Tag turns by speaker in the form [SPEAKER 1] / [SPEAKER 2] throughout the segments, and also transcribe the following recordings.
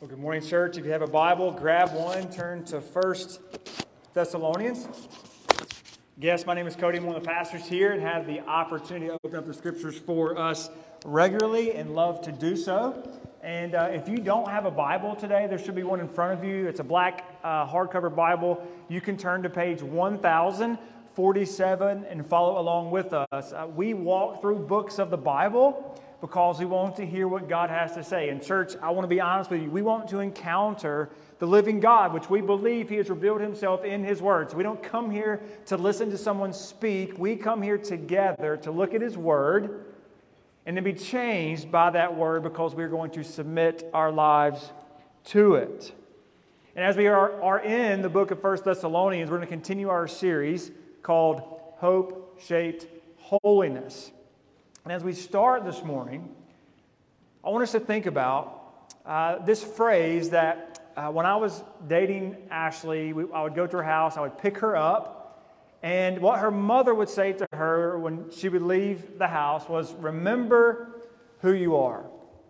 [SPEAKER 1] Well, good morning, church. If you have a Bible, grab one, turn to First Thessalonians. Yes, my name is Cody. I'm one of the pastors here and have the opportunity to open up the scriptures for us regularly and love to do so. And uh, if you don't have a Bible today, there should be one in front of you. It's a black uh, hardcover Bible. You can turn to page 1047 and follow along with us. Uh, we walk through books of the Bible because we want to hear what God has to say. In church, I want to be honest with you. We want to encounter the living God, which we believe He has revealed Himself in His Word. So we don't come here to listen to someone speak. We come here together to look at His Word and to be changed by that Word because we're going to submit our lives to it. And as we are, are in the book of First Thessalonians, we're going to continue our series called Hope Shaped Holiness. And as we start this morning, I want us to think about uh, this phrase that uh, when I was dating Ashley, we, I would go to her house, I would pick her up, and what her mother would say to her when she would leave the house was, Remember who you are.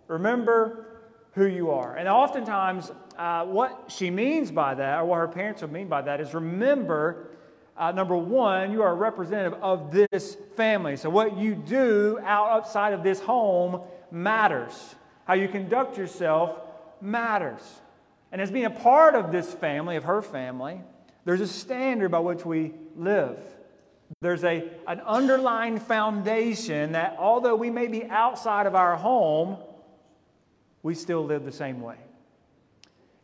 [SPEAKER 1] Remember who you are. And oftentimes, uh, what she means by that, or what her parents would mean by that, is remember uh, number one, you are a representative of this family. So, what you do out outside of this home matters. How you conduct yourself matters. And as being a part of this family, of her family, there's a standard by which we live. There's a, an underlying foundation that although we may be outside of our home, we still live the same way.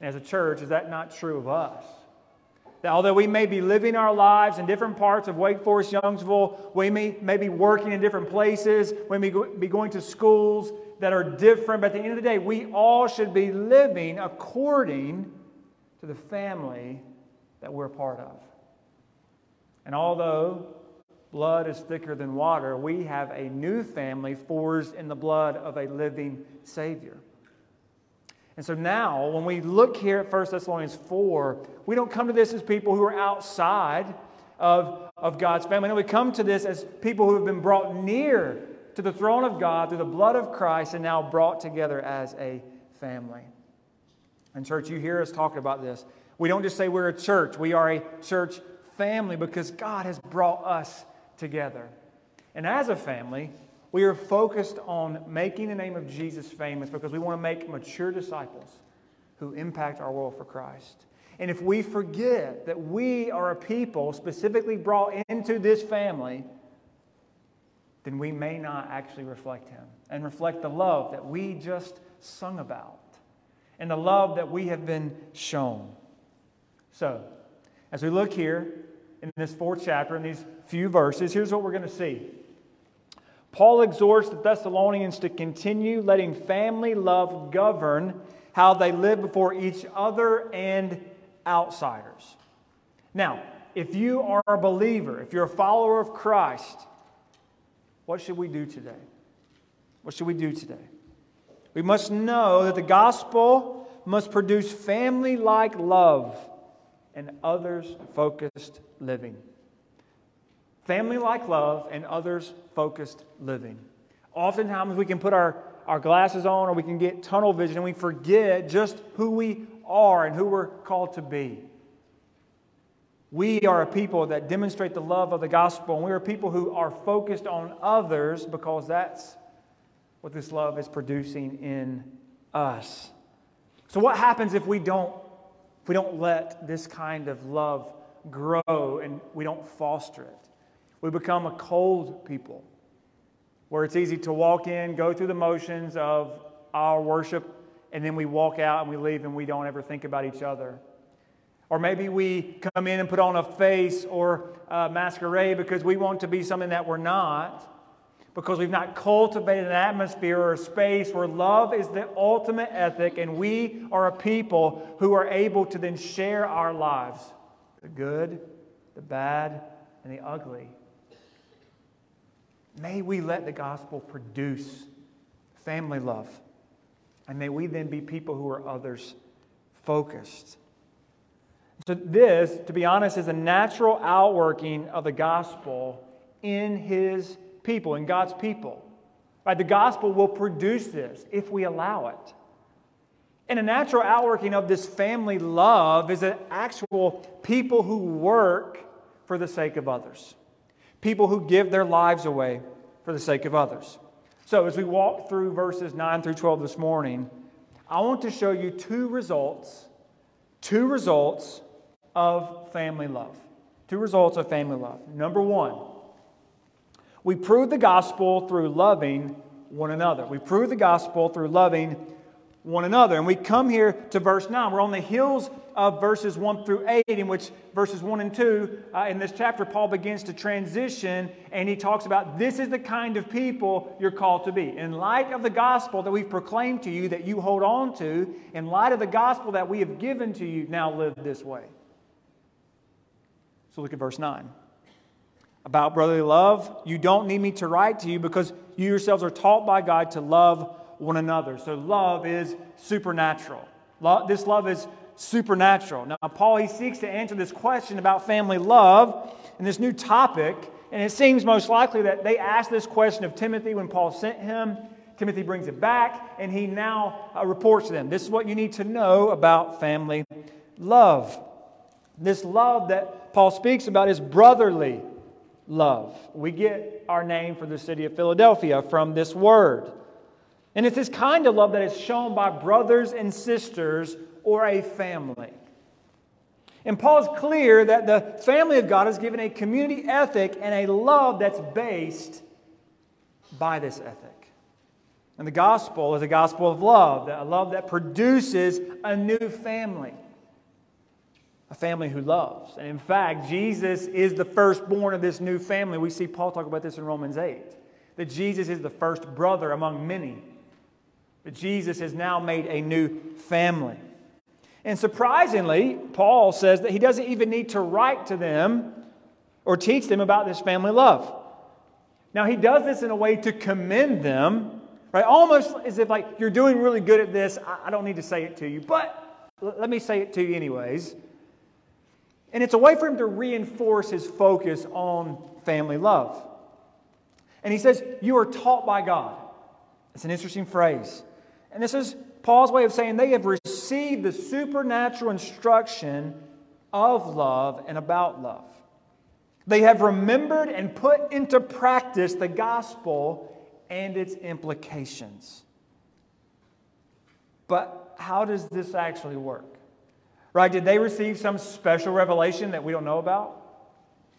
[SPEAKER 1] And as a church, is that not true of us? That although we may be living our lives in different parts of Wake Forest, Youngsville, we may, may be working in different places, we may be going to schools that are different, but at the end of the day, we all should be living according to the family that we're a part of. And although blood is thicker than water, we have a new family forged in the blood of a living Savior. And so now, when we look here at 1 Thessalonians 4, we don't come to this as people who are outside of, of God's family. No, we come to this as people who have been brought near to the throne of God through the blood of Christ and now brought together as a family. And, church, you hear us talking about this. We don't just say we're a church, we are a church family because God has brought us together. And as a family, we are focused on making the name of Jesus famous because we want to make mature disciples who impact our world for Christ. And if we forget that we are a people specifically brought into this family, then we may not actually reflect Him and reflect the love that we just sung about and the love that we have been shown. So, as we look here in this fourth chapter, in these few verses, here's what we're going to see. Paul exhorts the Thessalonians to continue letting family love govern how they live before each other and outsiders. Now, if you are a believer, if you're a follower of Christ, what should we do today? What should we do today? We must know that the gospel must produce family like love and others focused living family like love, and others focused living. Oftentimes, we can put our, our glasses on or we can get tunnel vision and we forget just who we are and who we're called to be. We are a people that demonstrate the love of the gospel, and we are people who are focused on others because that's what this love is producing in us. So, what happens if we don't, if we don't let this kind of love grow and we don't foster it? We become a cold people where it's easy to walk in, go through the motions of our worship, and then we walk out and we leave and we don't ever think about each other. Or maybe we come in and put on a face or a masquerade because we want to be something that we're not, because we've not cultivated an atmosphere or a space where love is the ultimate ethic and we are a people who are able to then share our lives the good, the bad, and the ugly May we let the gospel produce family love. And may we then be people who are others focused. So, this, to be honest, is a natural outworking of the gospel in his people, in God's people. Right? The gospel will produce this if we allow it. And a natural outworking of this family love is that actual people who work for the sake of others, people who give their lives away for the sake of others. So, as we walk through verses 9 through 12 this morning, I want to show you two results, two results of family love. Two results of family love. Number one, we prove the gospel through loving one another. We prove the gospel through loving one another. And we come here to verse 9. We're on the heels of verses 1 through 8, in which verses 1 and 2, uh, in this chapter, Paul begins to transition and he talks about this is the kind of people you're called to be. In light of the gospel that we've proclaimed to you, that you hold on to, in light of the gospel that we have given to you, now live this way. So look at verse 9. About brotherly love, you don't need me to write to you because you yourselves are taught by God to love one another. So love is supernatural. Love, This love is supernatural. Now, Paul, he seeks to answer this question about family love in this new topic, and it seems most likely that they asked this question of Timothy when Paul sent him. Timothy brings it back, and he now uh, reports to them. This is what you need to know about family love. This love that Paul speaks about is brotherly love. We get our name for the city of Philadelphia from this word. And it's this kind of love that is shown by brothers and sisters or a family. And Paul is clear that the family of God is given a community ethic and a love that's based by this ethic. And the gospel is a gospel of love, a love that produces a new family, a family who loves. And in fact, Jesus is the firstborn of this new family. We see Paul talk about this in Romans 8 that Jesus is the first brother among many. But Jesus has now made a new family. And surprisingly, Paul says that he doesn't even need to write to them or teach them about this family love. Now, he does this in a way to commend them, right? Almost as if, like, you're doing really good at this. I don't need to say it to you, but let me say it to you, anyways. And it's a way for him to reinforce his focus on family love. And he says, You are taught by God. It's an interesting phrase. And this is Paul's way of saying they have received the supernatural instruction of love and about love. They have remembered and put into practice the gospel and its implications. But how does this actually work? Right? Did they receive some special revelation that we don't know about?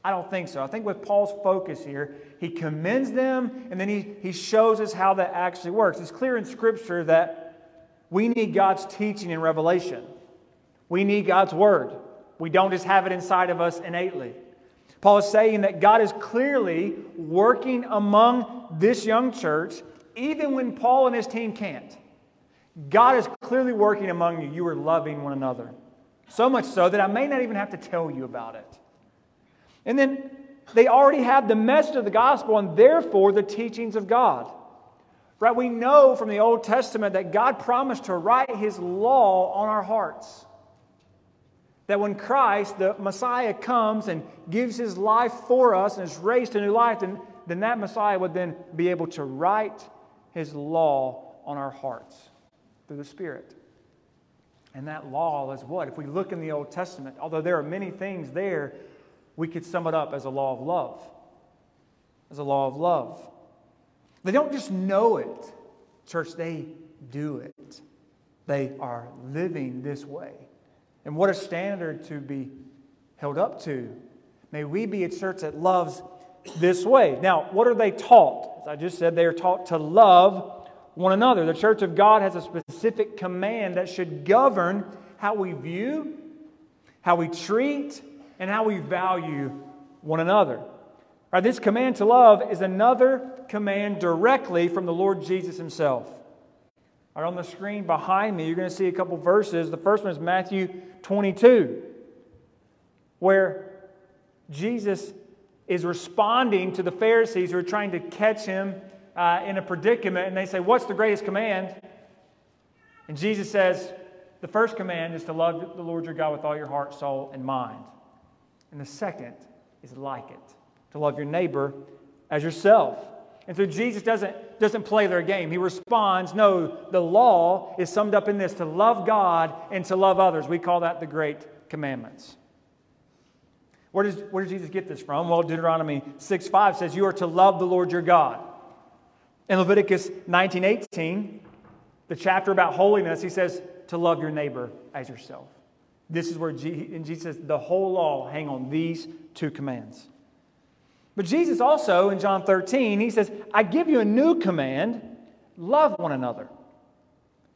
[SPEAKER 1] I don't think so. I think with Paul's focus here, he commends them and then he, he shows us how that actually works. It's clear in Scripture that we need God's teaching and revelation. We need God's word. We don't just have it inside of us innately. Paul is saying that God is clearly working among this young church, even when Paul and his team can't. God is clearly working among you. You are loving one another. So much so that I may not even have to tell you about it. And then they already have the message of the gospel and therefore the teachings of God. Right? We know from the Old Testament that God promised to write his law on our hearts. That when Christ, the Messiah, comes and gives his life for us and is raised to new life, then, then that Messiah would then be able to write his law on our hearts through the Spirit. And that law is what? If we look in the Old Testament, although there are many things there we could sum it up as a law of love. As a law of love. They don't just know it, church, they do it. They are living this way. And what a standard to be held up to. May we be a church that loves this way. Now, what are they taught? As I just said, they are taught to love one another. The church of God has a specific command that should govern how we view, how we treat, and how we value one another. This command to love is another command directly from the Lord Jesus himself. Right, on the screen behind me, you're going to see a couple verses. The first one is Matthew 22, where Jesus is responding to the Pharisees who are trying to catch him uh, in a predicament, and they say, What's the greatest command? And Jesus says, The first command is to love the Lord your God with all your heart, soul, and mind. And the second is like it to love your neighbor as yourself. And so Jesus doesn't, doesn't play their game. He responds, no, the law is summed up in this to love God and to love others. We call that the Great Commandments. Where does, where does Jesus get this from? Well, Deuteronomy 6 5 says, You are to love the Lord your God. In Leviticus 19 18, the chapter about holiness, he says, To love your neighbor as yourself. This is where Jesus, and Jesus says, The whole law hang on these two commands. But Jesus also, in John 13, he says, I give you a new command love one another.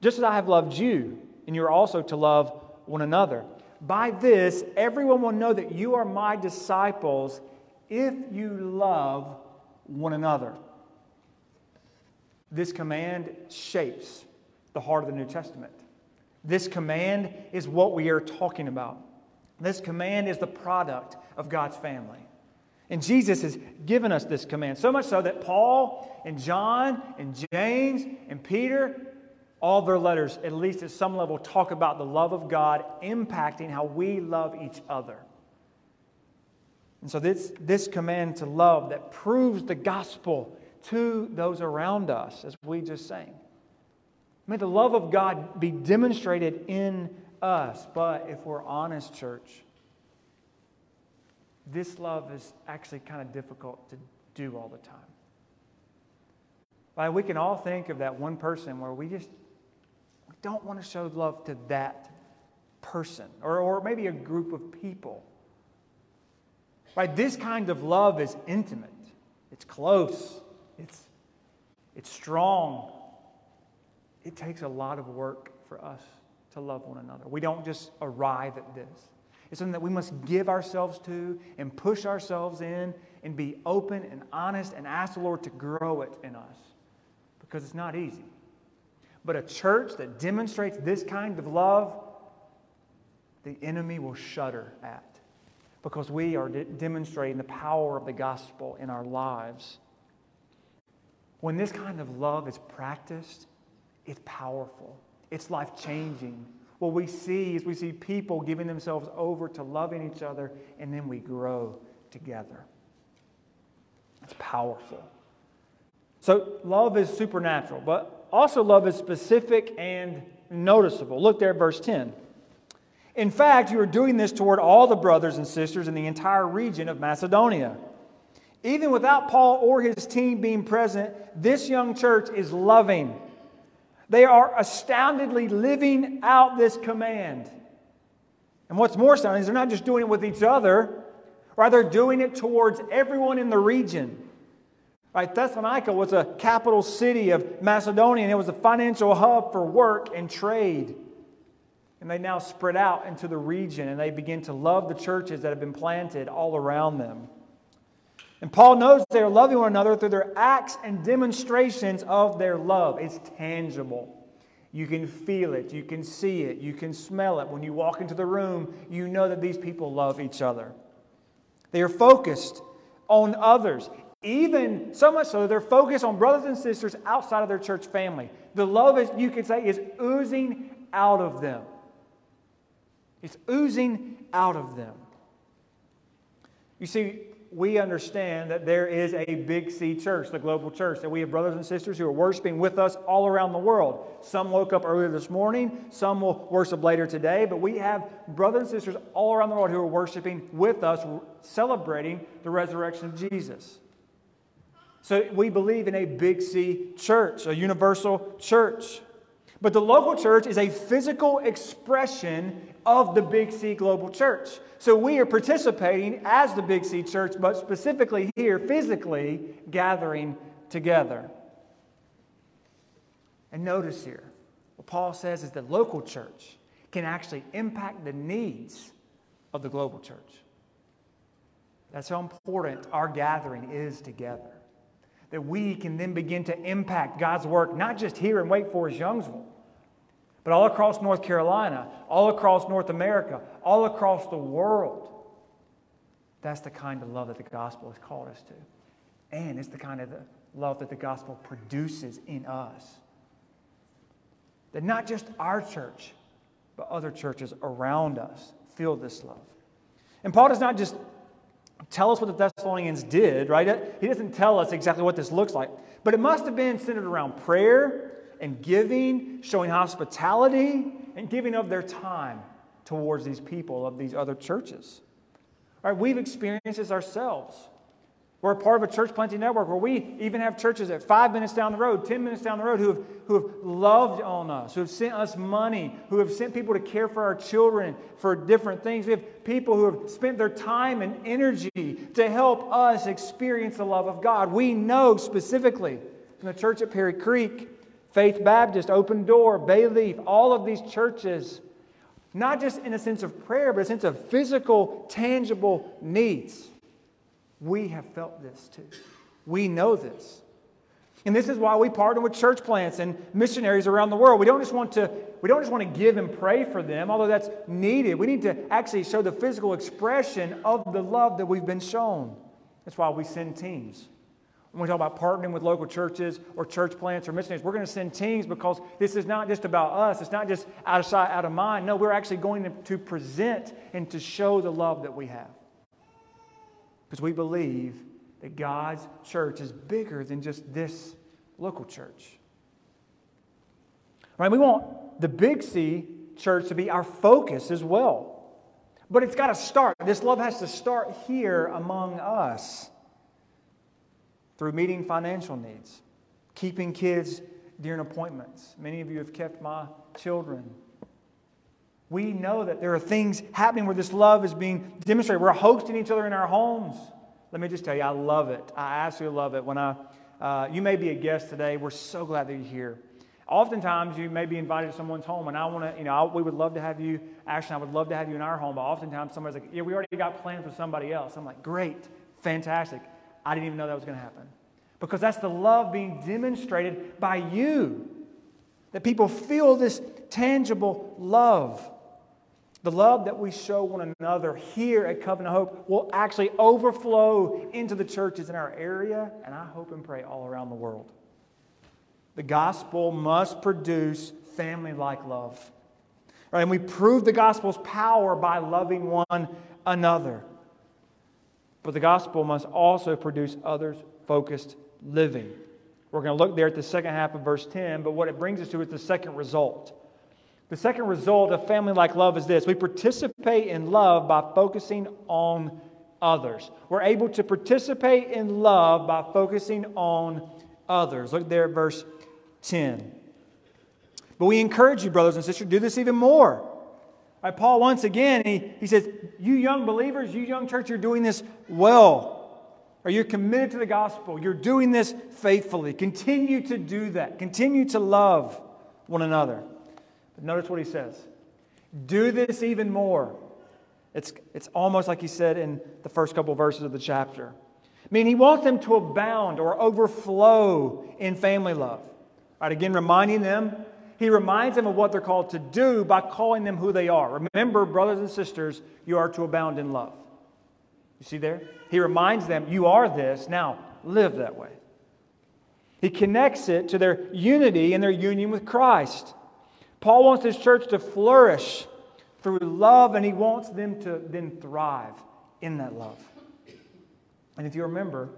[SPEAKER 1] Just as I have loved you, and you are also to love one another. By this, everyone will know that you are my disciples if you love one another. This command shapes the heart of the New Testament. This command is what we are talking about. This command is the product of God's family. And Jesus has given us this command, so much so that Paul and John and James and Peter, all their letters, at least at some level, talk about the love of God impacting how we love each other. And so, this, this command to love that proves the gospel to those around us, as we just sang. May the love of God be demonstrated in us. But if we're honest, church, this love is actually kind of difficult to do all the time. But we can all think of that one person where we just we don't want to show love to that person or, or maybe a group of people. Right? This kind of love is intimate, it's close, it's, it's strong. It takes a lot of work for us to love one another. We don't just arrive at this. It's something that we must give ourselves to and push ourselves in and be open and honest and ask the Lord to grow it in us because it's not easy. But a church that demonstrates this kind of love, the enemy will shudder at because we are de- demonstrating the power of the gospel in our lives. When this kind of love is practiced, it's powerful, it's life changing what we see is we see people giving themselves over to loving each other, and then we grow together. It's powerful. So, love is supernatural, but also love is specific and noticeable. Look there at verse 10. In fact, you are doing this toward all the brothers and sisters in the entire region of Macedonia. Even without Paul or his team being present, this young church is loving they are astoundedly living out this command. And what's more astounding is they're not just doing it with each other, rather, they're doing it towards everyone in the region. Right, Thessalonica was a capital city of Macedonia, and it was a financial hub for work and trade. And they now spread out into the region, and they begin to love the churches that have been planted all around them. And Paul knows they are loving one another through their acts and demonstrations of their love. It's tangible. You can feel it, you can see it, you can smell it. When you walk into the room, you know that these people love each other. They are focused on others, even so much so they're focused on brothers and sisters outside of their church family. The love, is, you could say, is oozing out of them. It's oozing out of them. You see, we understand that there is a Big C church, the global church, that we have brothers and sisters who are worshiping with us all around the world. Some woke up earlier this morning, some will worship later today, but we have brothers and sisters all around the world who are worshiping with us, celebrating the resurrection of Jesus. So we believe in a Big C church, a universal church. But the local church is a physical expression of the Big C Global Church. So we are participating as the Big C Church, but specifically here, physically gathering together. And notice here, what Paul says is that local church can actually impact the needs of the global church. That's how important our gathering is together. That we can then begin to impact God's work, not just here in Wake Forest, Youngsville, but all across North Carolina, all across North America, all across the world. That's the kind of love that the gospel has called us to. And it's the kind of love that the gospel produces in us. That not just our church, but other churches around us feel this love. And Paul does not just tell us what the Thessalonians did, right? He doesn't tell us exactly what this looks like. But it must have been centered around prayer and giving, showing hospitality, and giving of their time towards these people of these other churches. All right, we've experienced this ourselves. We're a part of a church planting network where we even have churches at five minutes down the road, 10 minutes down the road, who have, who have loved on us, who have sent us money, who have sent people to care for our children for different things. We have people who have spent their time and energy to help us experience the love of God. We know specifically from the church at Perry Creek, Faith Baptist, Open Door, Bayleaf, all of these churches, not just in a sense of prayer, but a sense of physical, tangible needs. We have felt this too. We know this. And this is why we partner with church plants and missionaries around the world. We don't just want to, we don't just want to give and pray for them, although that's needed. We need to actually show the physical expression of the love that we've been shown. That's why we send teams. When we talk about partnering with local churches or church plants or missionaries, we're going to send teams because this is not just about us. It's not just out of sight, out of mind. No, we're actually going to present and to show the love that we have because we believe that God's church is bigger than just this local church. Right? We want the Big C church to be our focus as well. But it's got to start. This love has to start here among us through meeting financial needs, keeping kids during appointments. Many of you have kept my children we know that there are things happening where this love is being demonstrated. We're hosting each other in our homes. Let me just tell you, I love it. I absolutely love it. When I, uh, you may be a guest today. We're so glad that you're here. Oftentimes, you may be invited to someone's home, and I want to, you know, I, we would love to have you. Actually, I would love to have you in our home. But oftentimes, somebody's like, "Yeah, we already got plans with somebody else." I'm like, "Great, fantastic." I didn't even know that was going to happen, because that's the love being demonstrated by you. That people feel this tangible love. The love that we show one another here at Covenant Hope will actually overflow into the churches in our area, and I hope and pray all around the world. The gospel must produce family like love. Right? And we prove the gospel's power by loving one another. But the gospel must also produce others focused living. We're going to look there at the second half of verse 10, but what it brings us to is the second result. The second result of family like love is this we participate in love by focusing on others. We're able to participate in love by focusing on others. Look there at verse 10. But we encourage you, brothers and sisters, do this even more. Right, Paul, once again, he, he says, You young believers, you young church, you're doing this well. Or you're committed to the gospel. You're doing this faithfully. Continue to do that. Continue to love one another. Notice what he says do this even more. It's, it's almost like he said in the first couple of verses of the chapter. I mean, he wants them to abound or overflow in family love. Right, again, reminding them, he reminds them of what they're called to do by calling them who they are. Remember, brothers and sisters, you are to abound in love. You see there? He reminds them, you are this, now live that way. He connects it to their unity and their union with Christ. Paul wants his church to flourish through love, and he wants them to then thrive in that love. And if you remember,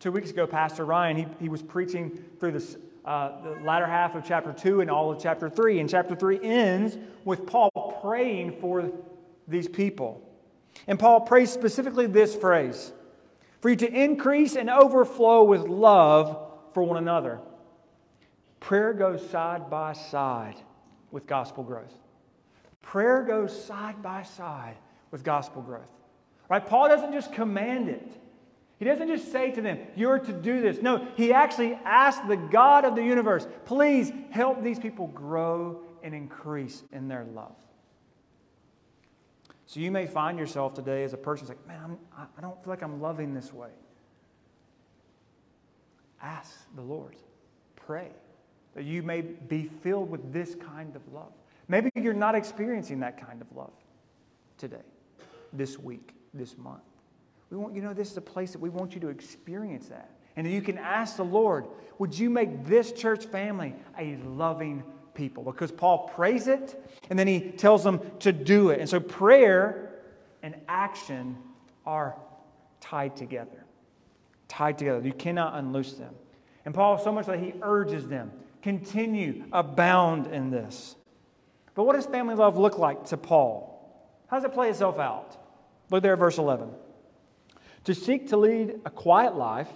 [SPEAKER 1] two weeks ago, Pastor Ryan, he, he was preaching through this, uh, the latter half of chapter 2 and all of chapter 3. And chapter 3 ends with Paul praying for these people. And Paul prays specifically this phrase for you to increase and overflow with love for one another. Prayer goes side by side with gospel growth. Prayer goes side by side with gospel growth. Right? Paul doesn't just command it. He doesn't just say to them, You're to do this. No, he actually asks the God of the universe, Please help these people grow and increase in their love. So you may find yourself today as a person like, Man, I'm, I don't feel like I'm loving this way. Ask the Lord. Pray that you may be filled with this kind of love. Maybe you're not experiencing that kind of love today, this week, this month. We want you know this is a place that we want you to experience that. And you can ask the Lord, would you make this church family a loving people? Because Paul prays it and then he tells them to do it. And so prayer and action are tied together. Tied together. You cannot unloose them. And Paul, so much that he urges them continue, abound in this. But what does family love look like to Paul? How does it play itself out? Look there at verse 11. To seek to lead a quiet life,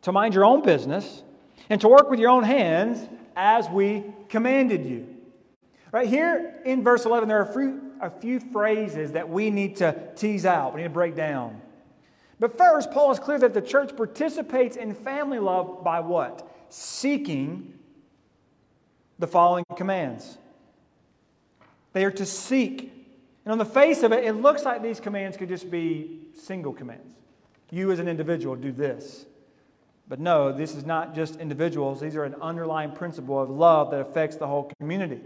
[SPEAKER 1] to mind your own business, and to work with your own hands as we commanded you. Right here in verse 11, there are a few, a few phrases that we need to tease out, we need to break down. But first, Paul is clear that the church participates in family love by what? Seeking the following commands. They are to seek. And on the face of it, it looks like these commands could just be single commands. You as an individual do this. But no, this is not just individuals. These are an underlying principle of love that affects the whole community.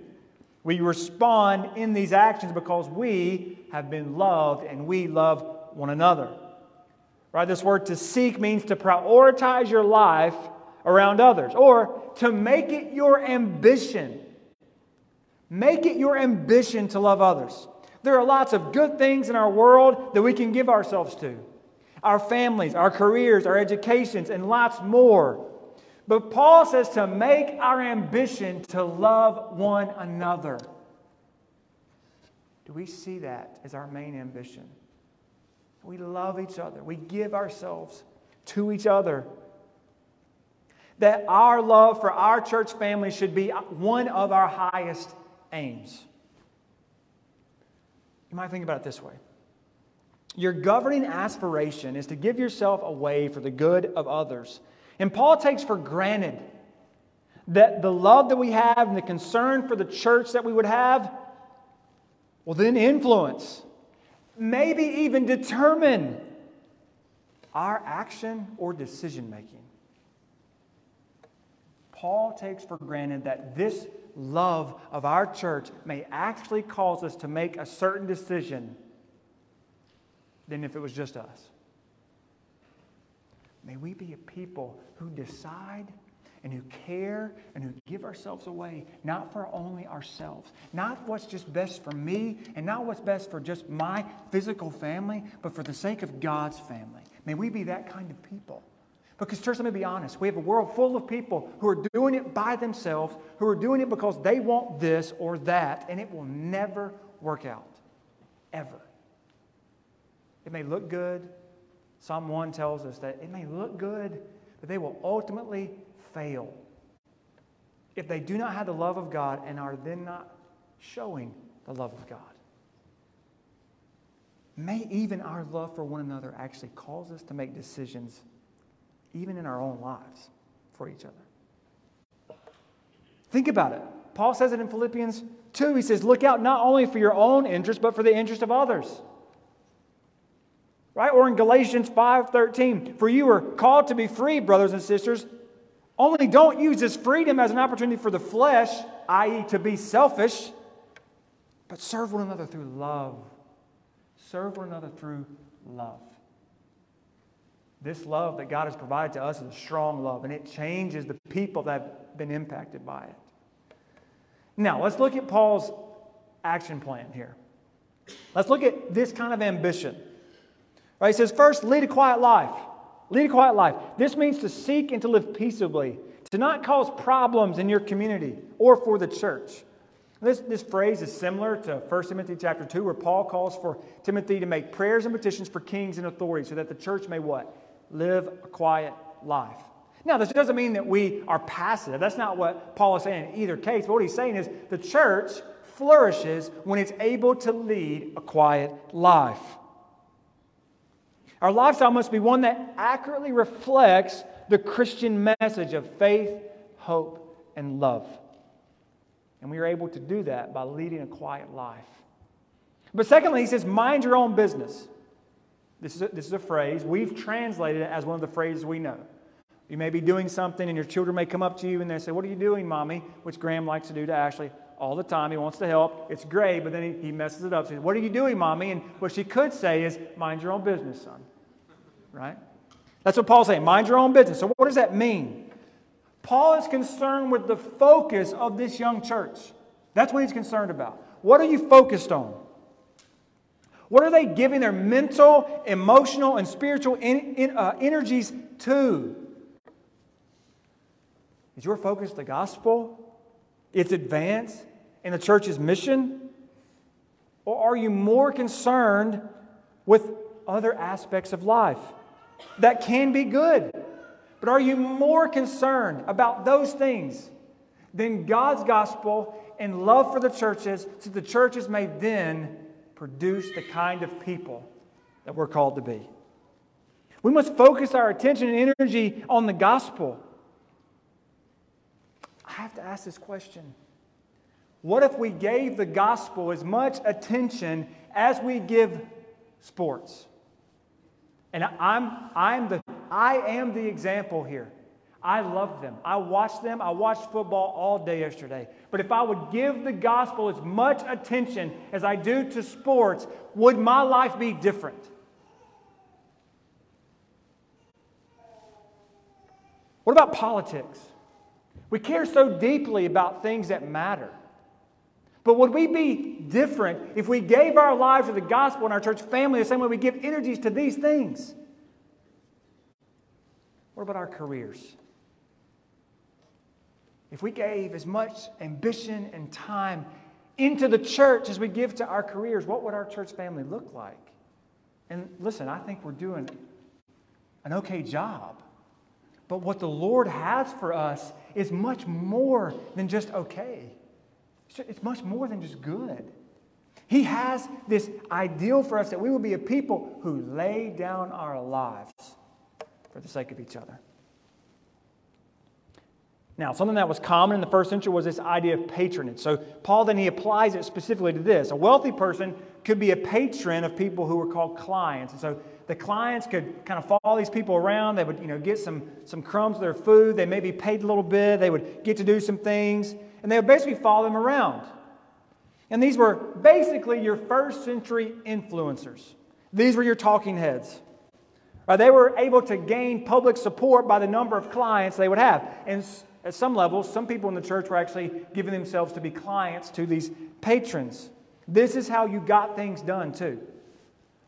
[SPEAKER 1] We respond in these actions because we have been loved and we love one another. Right? This word to seek means to prioritize your life around others or to make it your ambition. Make it your ambition to love others. There are lots of good things in our world that we can give ourselves to our families, our careers, our educations, and lots more. But Paul says to make our ambition to love one another. Do we see that as our main ambition? We love each other, we give ourselves to each other. That our love for our church family should be one of our highest aims. You might think about it this way your governing aspiration is to give yourself away for the good of others. And Paul takes for granted that the love that we have and the concern for the church that we would have will then influence, maybe even determine our action or decision making. Paul takes for granted that this love of our church may actually cause us to make a certain decision than if it was just us. May we be a people who decide and who care and who give ourselves away, not for only ourselves, not what's just best for me and not what's best for just my physical family, but for the sake of God's family. May we be that kind of people. Because, church, let me be honest. We have a world full of people who are doing it by themselves, who are doing it because they want this or that, and it will never work out. Ever. It may look good. Psalm 1 tells us that it may look good, but they will ultimately fail if they do not have the love of God and are then not showing the love of God. May even our love for one another actually cause us to make decisions, even in our own lives, for each other. Think about it. Paul says it in Philippians 2. He says, Look out not only for your own interest, but for the interest of others. Right? Or in Galatians 5:13, for you are called to be free, brothers and sisters. Only don't use this freedom as an opportunity for the flesh, i.e., to be selfish, but serve one another through love. Serve one another through love. This love that God has provided to us is a strong love, and it changes the people that have been impacted by it. Now, let's look at Paul's action plan here. Let's look at this kind of ambition. Right? He says, first, lead a quiet life. Lead a quiet life. This means to seek and to live peaceably, to not cause problems in your community or for the church. This, this phrase is similar to 1 Timothy chapter 2, where Paul calls for Timothy to make prayers and petitions for kings and authorities so that the church may what? Live a quiet life. Now, this doesn't mean that we are passive. That's not what Paul is saying in either case. But what he's saying is the church flourishes when it's able to lead a quiet life. Our lifestyle must be one that accurately reflects the Christian message of faith, hope, and love. And we are able to do that by leading a quiet life. But secondly, he says, mind your own business. This is, a, this is a phrase. We've translated it as one of the phrases we know. You may be doing something, and your children may come up to you and they say, What are you doing, mommy? Which Graham likes to do to Ashley all the time. He wants to help. It's great, but then he, he messes it up. Says, What are you doing, mommy? And what she could say is, Mind your own business, son right? That's what Paul's saying. Mind your own business. So, what does that mean? Paul is concerned with the focus of this young church. That's what he's concerned about. What are you focused on? What are they giving their mental, emotional, and spiritual in, in, uh, energies to? Is your focus the gospel, its advance, and the church's mission? Or are you more concerned with other aspects of life that can be good? But are you more concerned about those things than God's gospel and love for the churches so the churches may then produce the kind of people that we're called to be? We must focus our attention and energy on the gospel. I have to ask this question. What if we gave the gospel as much attention as we give sports? And I'm, I'm the, I am the example here. I love them. I watched them. I watched football all day yesterday. But if I would give the gospel as much attention as I do to sports, would my life be different? What about politics? We care so deeply about things that matter. But would we be different if we gave our lives to the gospel and our church family the same way we give energies to these things? What about our careers? If we gave as much ambition and time into the church as we give to our careers, what would our church family look like? And listen, I think we're doing an okay job. But what the Lord has for us is much more than just okay. It's much more than just good. He has this ideal for us that we will be a people who lay down our lives for the sake of each other. Now, something that was common in the first century was this idea of patronage. So, Paul then he applies it specifically to this. A wealthy person could be a patron of people who were called clients. And so, the clients could kind of follow these people around. They would, you know, get some, some crumbs of their food. They may be paid a little bit. They would get to do some things and they would basically follow them around. And these were basically your first century influencers. These were your talking heads. Right, they were able to gain public support by the number of clients they would have. And at some levels, some people in the church were actually giving themselves to be clients to these patrons. This is how you got things done, too.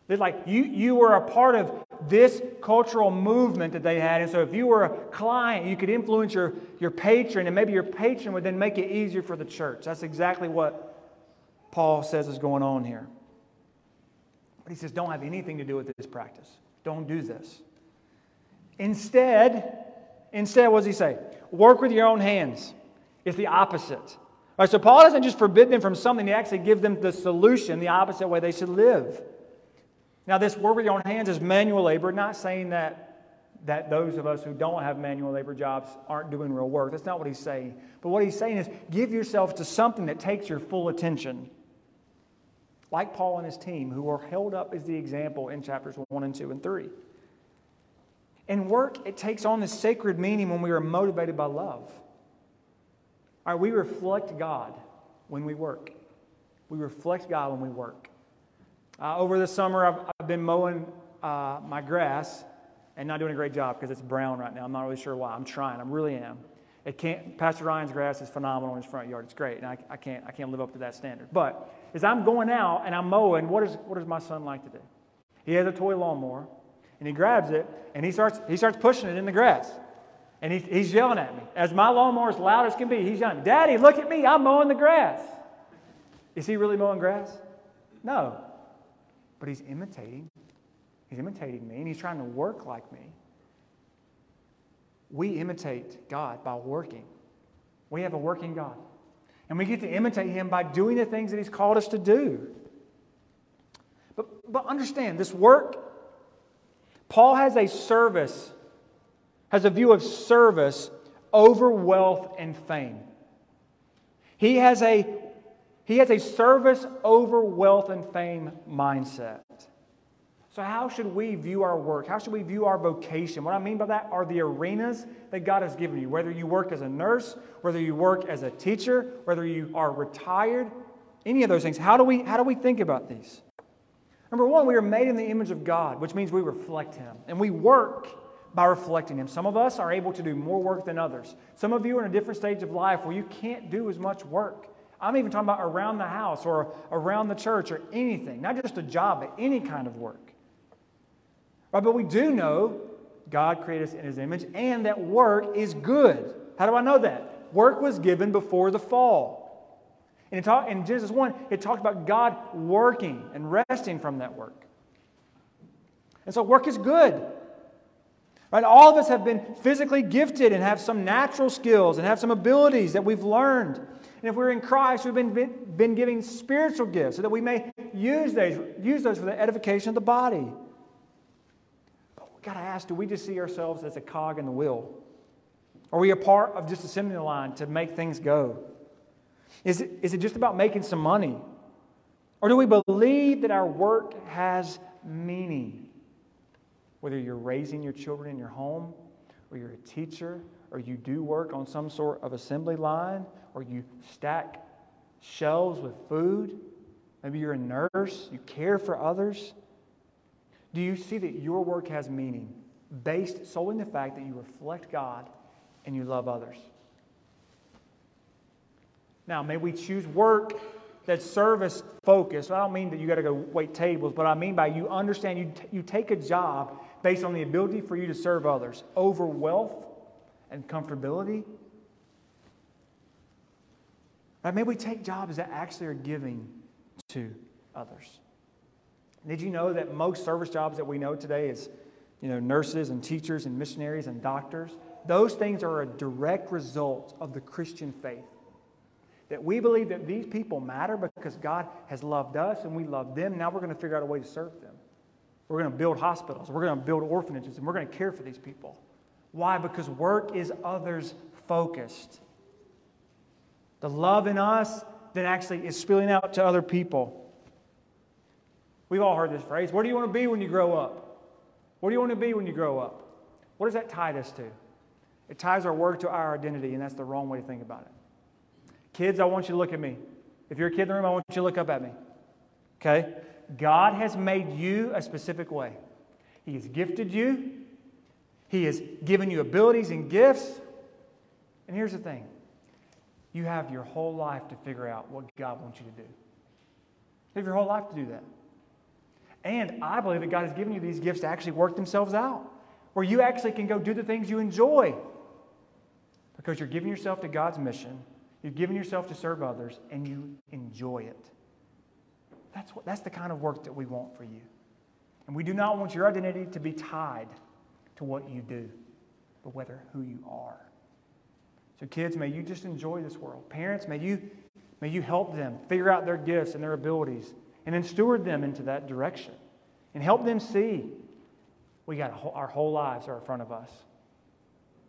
[SPEAKER 1] It's like you, you were a part of this cultural movement that they had. And so if you were a client, you could influence your, your patron, and maybe your patron would then make it easier for the church. That's exactly what Paul says is going on here. But he says, don't have anything to do with this practice. Don't do this. Instead, instead, what does he say? Work with your own hands. It's the opposite. Right, so Paul doesn't just forbid them from something, he actually gives them the solution, the opposite way they should live. Now, this work with your own hands is manual labor, not saying that, that those of us who don't have manual labor jobs aren't doing real work. That's not what he's saying. But what he's saying is give yourself to something that takes your full attention. Like Paul and his team, who are held up as the example in chapters 1 and 2 and 3. And work, it takes on this sacred meaning when we are motivated by love. All right, we reflect God when we work. We reflect God when we work. Uh, over the summer, I've, I've been mowing uh, my grass and not doing a great job because it's brown right now. I'm not really sure why. I'm trying. I really am. It can't, Pastor Ryan's grass is phenomenal in his front yard. It's great, and I, I, can't, I can't live up to that standard. But as I'm going out and I'm mowing, what, is, what does my son like to do? He has a toy lawnmower, and he grabs it, and he starts, he starts pushing it in the grass. And he, he's yelling at me. As my lawnmower is loud as can be, he's yelling, Daddy, look at me, I'm mowing the grass. Is he really mowing grass? No but he's imitating. He's imitating me, and he's trying to work like me. We imitate God by working. We have a working God. And we get to imitate him by doing the things that he's called us to do. But, but understand, this work, Paul has a service, has a view of service over wealth and fame. He has a he has a service over wealth and fame mindset. So, how should we view our work? How should we view our vocation? What I mean by that are the arenas that God has given you. Whether you work as a nurse, whether you work as a teacher, whether you are retired, any of those things. How do we, how do we think about these? Number one, we are made in the image of God, which means we reflect Him. And we work by reflecting Him. Some of us are able to do more work than others. Some of you are in a different stage of life where you can't do as much work. I'm even talking about around the house or around the church or anything, not just a job, but any kind of work. Right? But we do know God created us in His image and that work is good. How do I know that? Work was given before the fall. And it talk, in Genesis 1, it talked about God working and resting from that work. And so work is good. Right? All of us have been physically gifted and have some natural skills and have some abilities that we've learned. And if we're in Christ, we've been, been giving spiritual gifts so that we may use those, use those for the edification of the body. But we've got to ask do we just see ourselves as a cog in the wheel? Are we a part of just assembly line to make things go? Is it, is it just about making some money? Or do we believe that our work has meaning? Whether you're raising your children in your home, or you're a teacher, or you do work on some sort of assembly line, or you stack shelves with food, maybe you're a nurse, you care for others. Do you see that your work has meaning based solely on the fact that you reflect God and you love others? Now, may we choose work that's service focused. I don't mean that you got to go wait tables, but I mean by you understand you, t- you take a job based on the ability for you to serve others over wealth and comfortability. Right? Maybe we take jobs that actually are giving to others. Did you know that most service jobs that we know today is, you know, nurses and teachers and missionaries and doctors? Those things are a direct result of the Christian faith. That we believe that these people matter because God has loved us and we love them. Now we're going to figure out a way to serve them. We're going to build hospitals. We're going to build orphanages and we're going to care for these people. Why? Because work is others focused. The love in us that actually is spilling out to other people. We've all heard this phrase Where do you want to be when you grow up? What do you want to be when you grow up? What does that tie us to? It ties our work to our identity, and that's the wrong way to think about it. Kids, I want you to look at me. If you're a kid in the room, I want you to look up at me. Okay? God has made you a specific way. He has gifted you, He has given you abilities and gifts. And here's the thing you have your whole life to figure out what God wants you to do. You have your whole life to do that. And I believe that God has given you these gifts to actually work themselves out, where you actually can go do the things you enjoy because you're giving yourself to God's mission you're giving yourself to serve others, and you enjoy it. That's, what, that's the kind of work that we want for you. And we do not want your identity to be tied to what you do, but whether who you are. So, kids, may you just enjoy this world. Parents, may you, may you help them figure out their gifts and their abilities and then steward them into that direction and help them see we got whole, our whole lives are in front of us.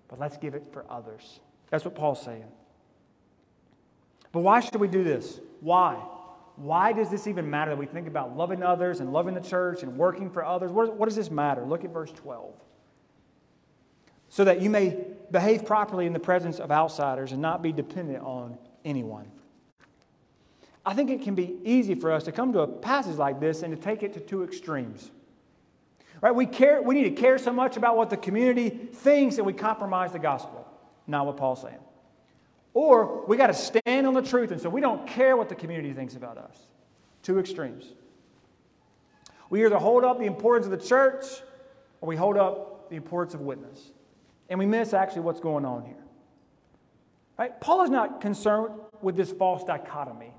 [SPEAKER 1] But let's give it for others. That's what Paul's saying. But why should we do this? Why? Why does this even matter that we think about loving others and loving the church and working for others? What, what does this matter? Look at verse 12. So that you may behave properly in the presence of outsiders and not be dependent on anyone. I think it can be easy for us to come to a passage like this and to take it to two extremes. Right? We, care, we need to care so much about what the community thinks that we compromise the gospel. Not what Paul's saying. Or we got to stand on the truth, and so we don't care what the community thinks about us. Two extremes. We either hold up the importance of the church or we hold up the importance of witness. And we miss actually what's going on here. Right? Paul is not concerned with this false dichotomy.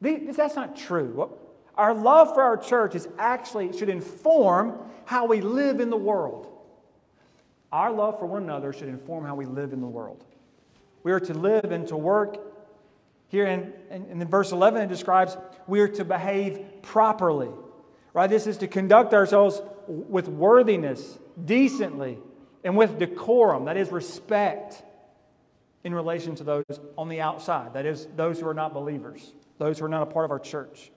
[SPEAKER 1] That's not true. Our love for our church is actually should inform how we live in the world. Our love for one another should inform how we live in the world. We are to live and to work. Here in, in, in verse 11, it describes we are to behave properly. Right? This is to conduct ourselves with worthiness, decently, and with decorum. That is respect in relation to those on the outside. That is, those who are not believers, those who are not a part of our church.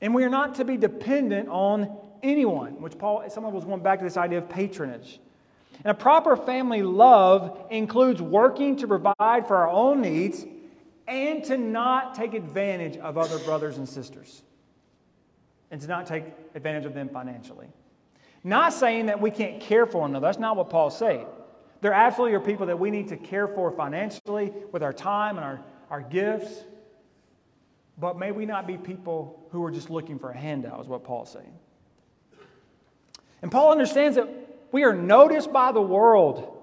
[SPEAKER 1] And we are not to be dependent on anyone, which Paul, someone was going back to this idea of patronage. And a proper family love includes working to provide for our own needs and to not take advantage of other brothers and sisters and to not take advantage of them financially. Not saying that we can't care for another. That's not what Paul's saying. There absolutely are people that we need to care for financially with our time and our, our gifts, but may we not be people who are just looking for a handout, is what Paul's saying. And Paul understands that we are noticed by the world.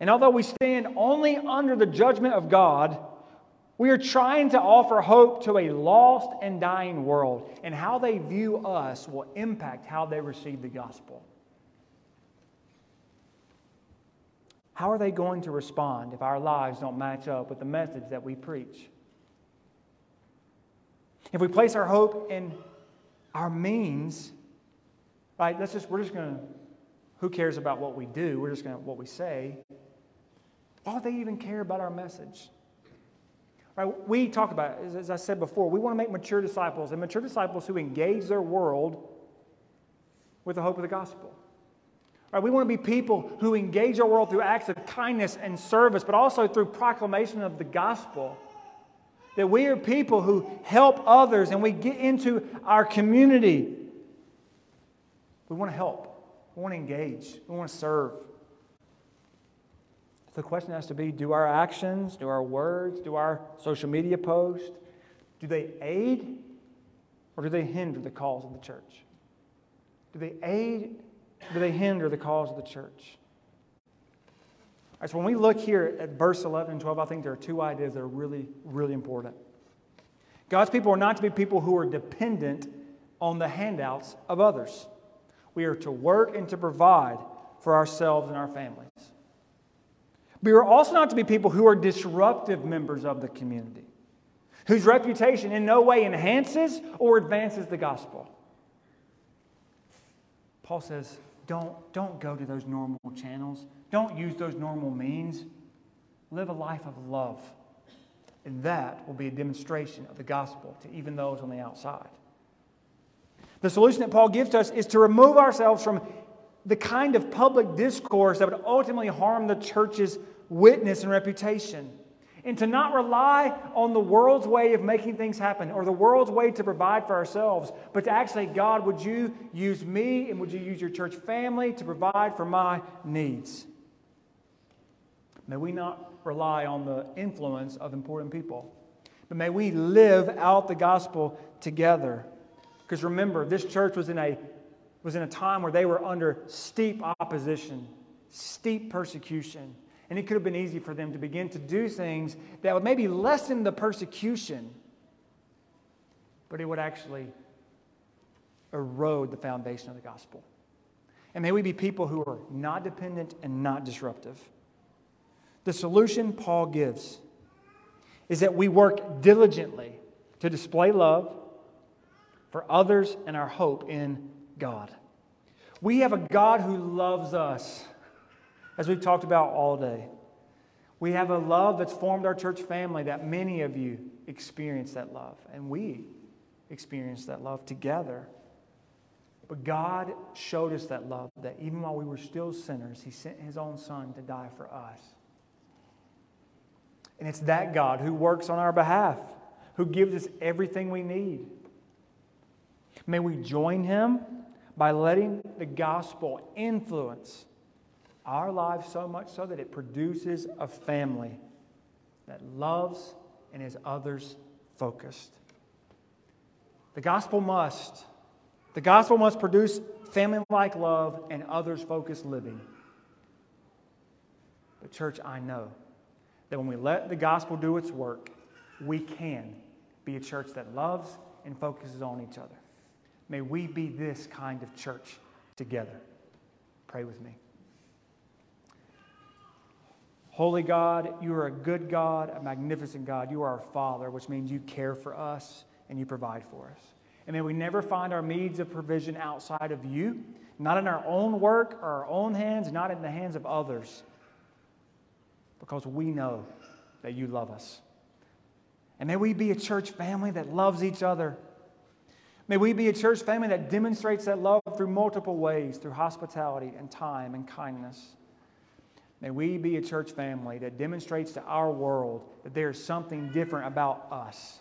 [SPEAKER 1] And although we stand only under the judgment of God, we are trying to offer hope to a lost and dying world, and how they view us will impact how they receive the gospel. How are they going to respond if our lives don't match up with the message that we preach? If we place our hope in our means, right, let's just, we're just going to, who cares about what we do? We're just going to, what we say. Why would they even care about our message? Right, we talk about, as, as I said before, we want to make mature disciples, and mature disciples who engage their world with the hope of the gospel. Right, we want to be people who engage our world through acts of kindness and service, but also through proclamation of the gospel. That we are people who help others and we get into our community. We want to help. We want to engage. We want to serve. The question has to be do our actions, do our words, do our social media posts, do they aid or do they hinder the cause of the church? Do they aid or do they hinder the cause of the church? All right, so when we look here at verse 11 and 12, I think there are two ideas that are really, really important. God's people are not to be people who are dependent on the handouts of others. We are to work and to provide for ourselves and our families. We are also not to be people who are disruptive members of the community, whose reputation in no way enhances or advances the gospel. Paul says, don't, don't go to those normal channels. Don't use those normal means. Live a life of love. And that will be a demonstration of the gospel to even those on the outside. The solution that Paul gives to us is to remove ourselves from the kind of public discourse that would ultimately harm the church's witness and reputation. And to not rely on the world's way of making things happen or the world's way to provide for ourselves, but to actually, God, would you use me and would you use your church family to provide for my needs? May we not rely on the influence of important people, but may we live out the gospel together. Because remember, this church was in a was in a time where they were under steep opposition, steep persecution. And it could have been easy for them to begin to do things that would maybe lessen the persecution, but it would actually erode the foundation of the gospel. And may we be people who are not dependent and not disruptive. The solution Paul gives is that we work diligently to display love for others and our hope in God. We have a God who loves us, as we've talked about all day. We have a love that's formed our church family that many of you experience that love, and we experience that love together. But God showed us that love, that even while we were still sinners, He sent His own Son to die for us. And it's that God who works on our behalf, who gives us everything we need. May we join Him by letting the gospel influence our lives so much so that it produces a family that loves and is others focused. The gospel must. The gospel must produce family like love and others focused living. But, church, I know that when we let the gospel do its work, we can be a church that loves and focuses on each other. May we be this kind of church together. Pray with me. Holy God, you are a good God, a magnificent God. You are our Father, which means you care for us and you provide for us. And may we never find our means of provision outside of you, not in our own work or our own hands, not in the hands of others, because we know that you love us. And may we be a church family that loves each other May we be a church family that demonstrates that love through multiple ways, through hospitality and time and kindness. May we be a church family that demonstrates to our world that there's something different about us.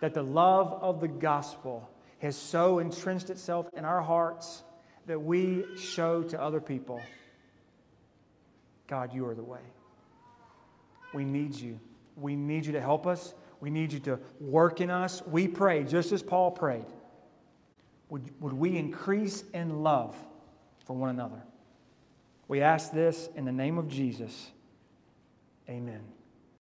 [SPEAKER 1] That the love of the gospel has so entrenched itself in our hearts that we show to other people God, you are the way. We need you. We need you to help us. We need you to work in us. We pray, just as Paul prayed, would, would we increase in love for one another? We ask this in the name of Jesus. Amen.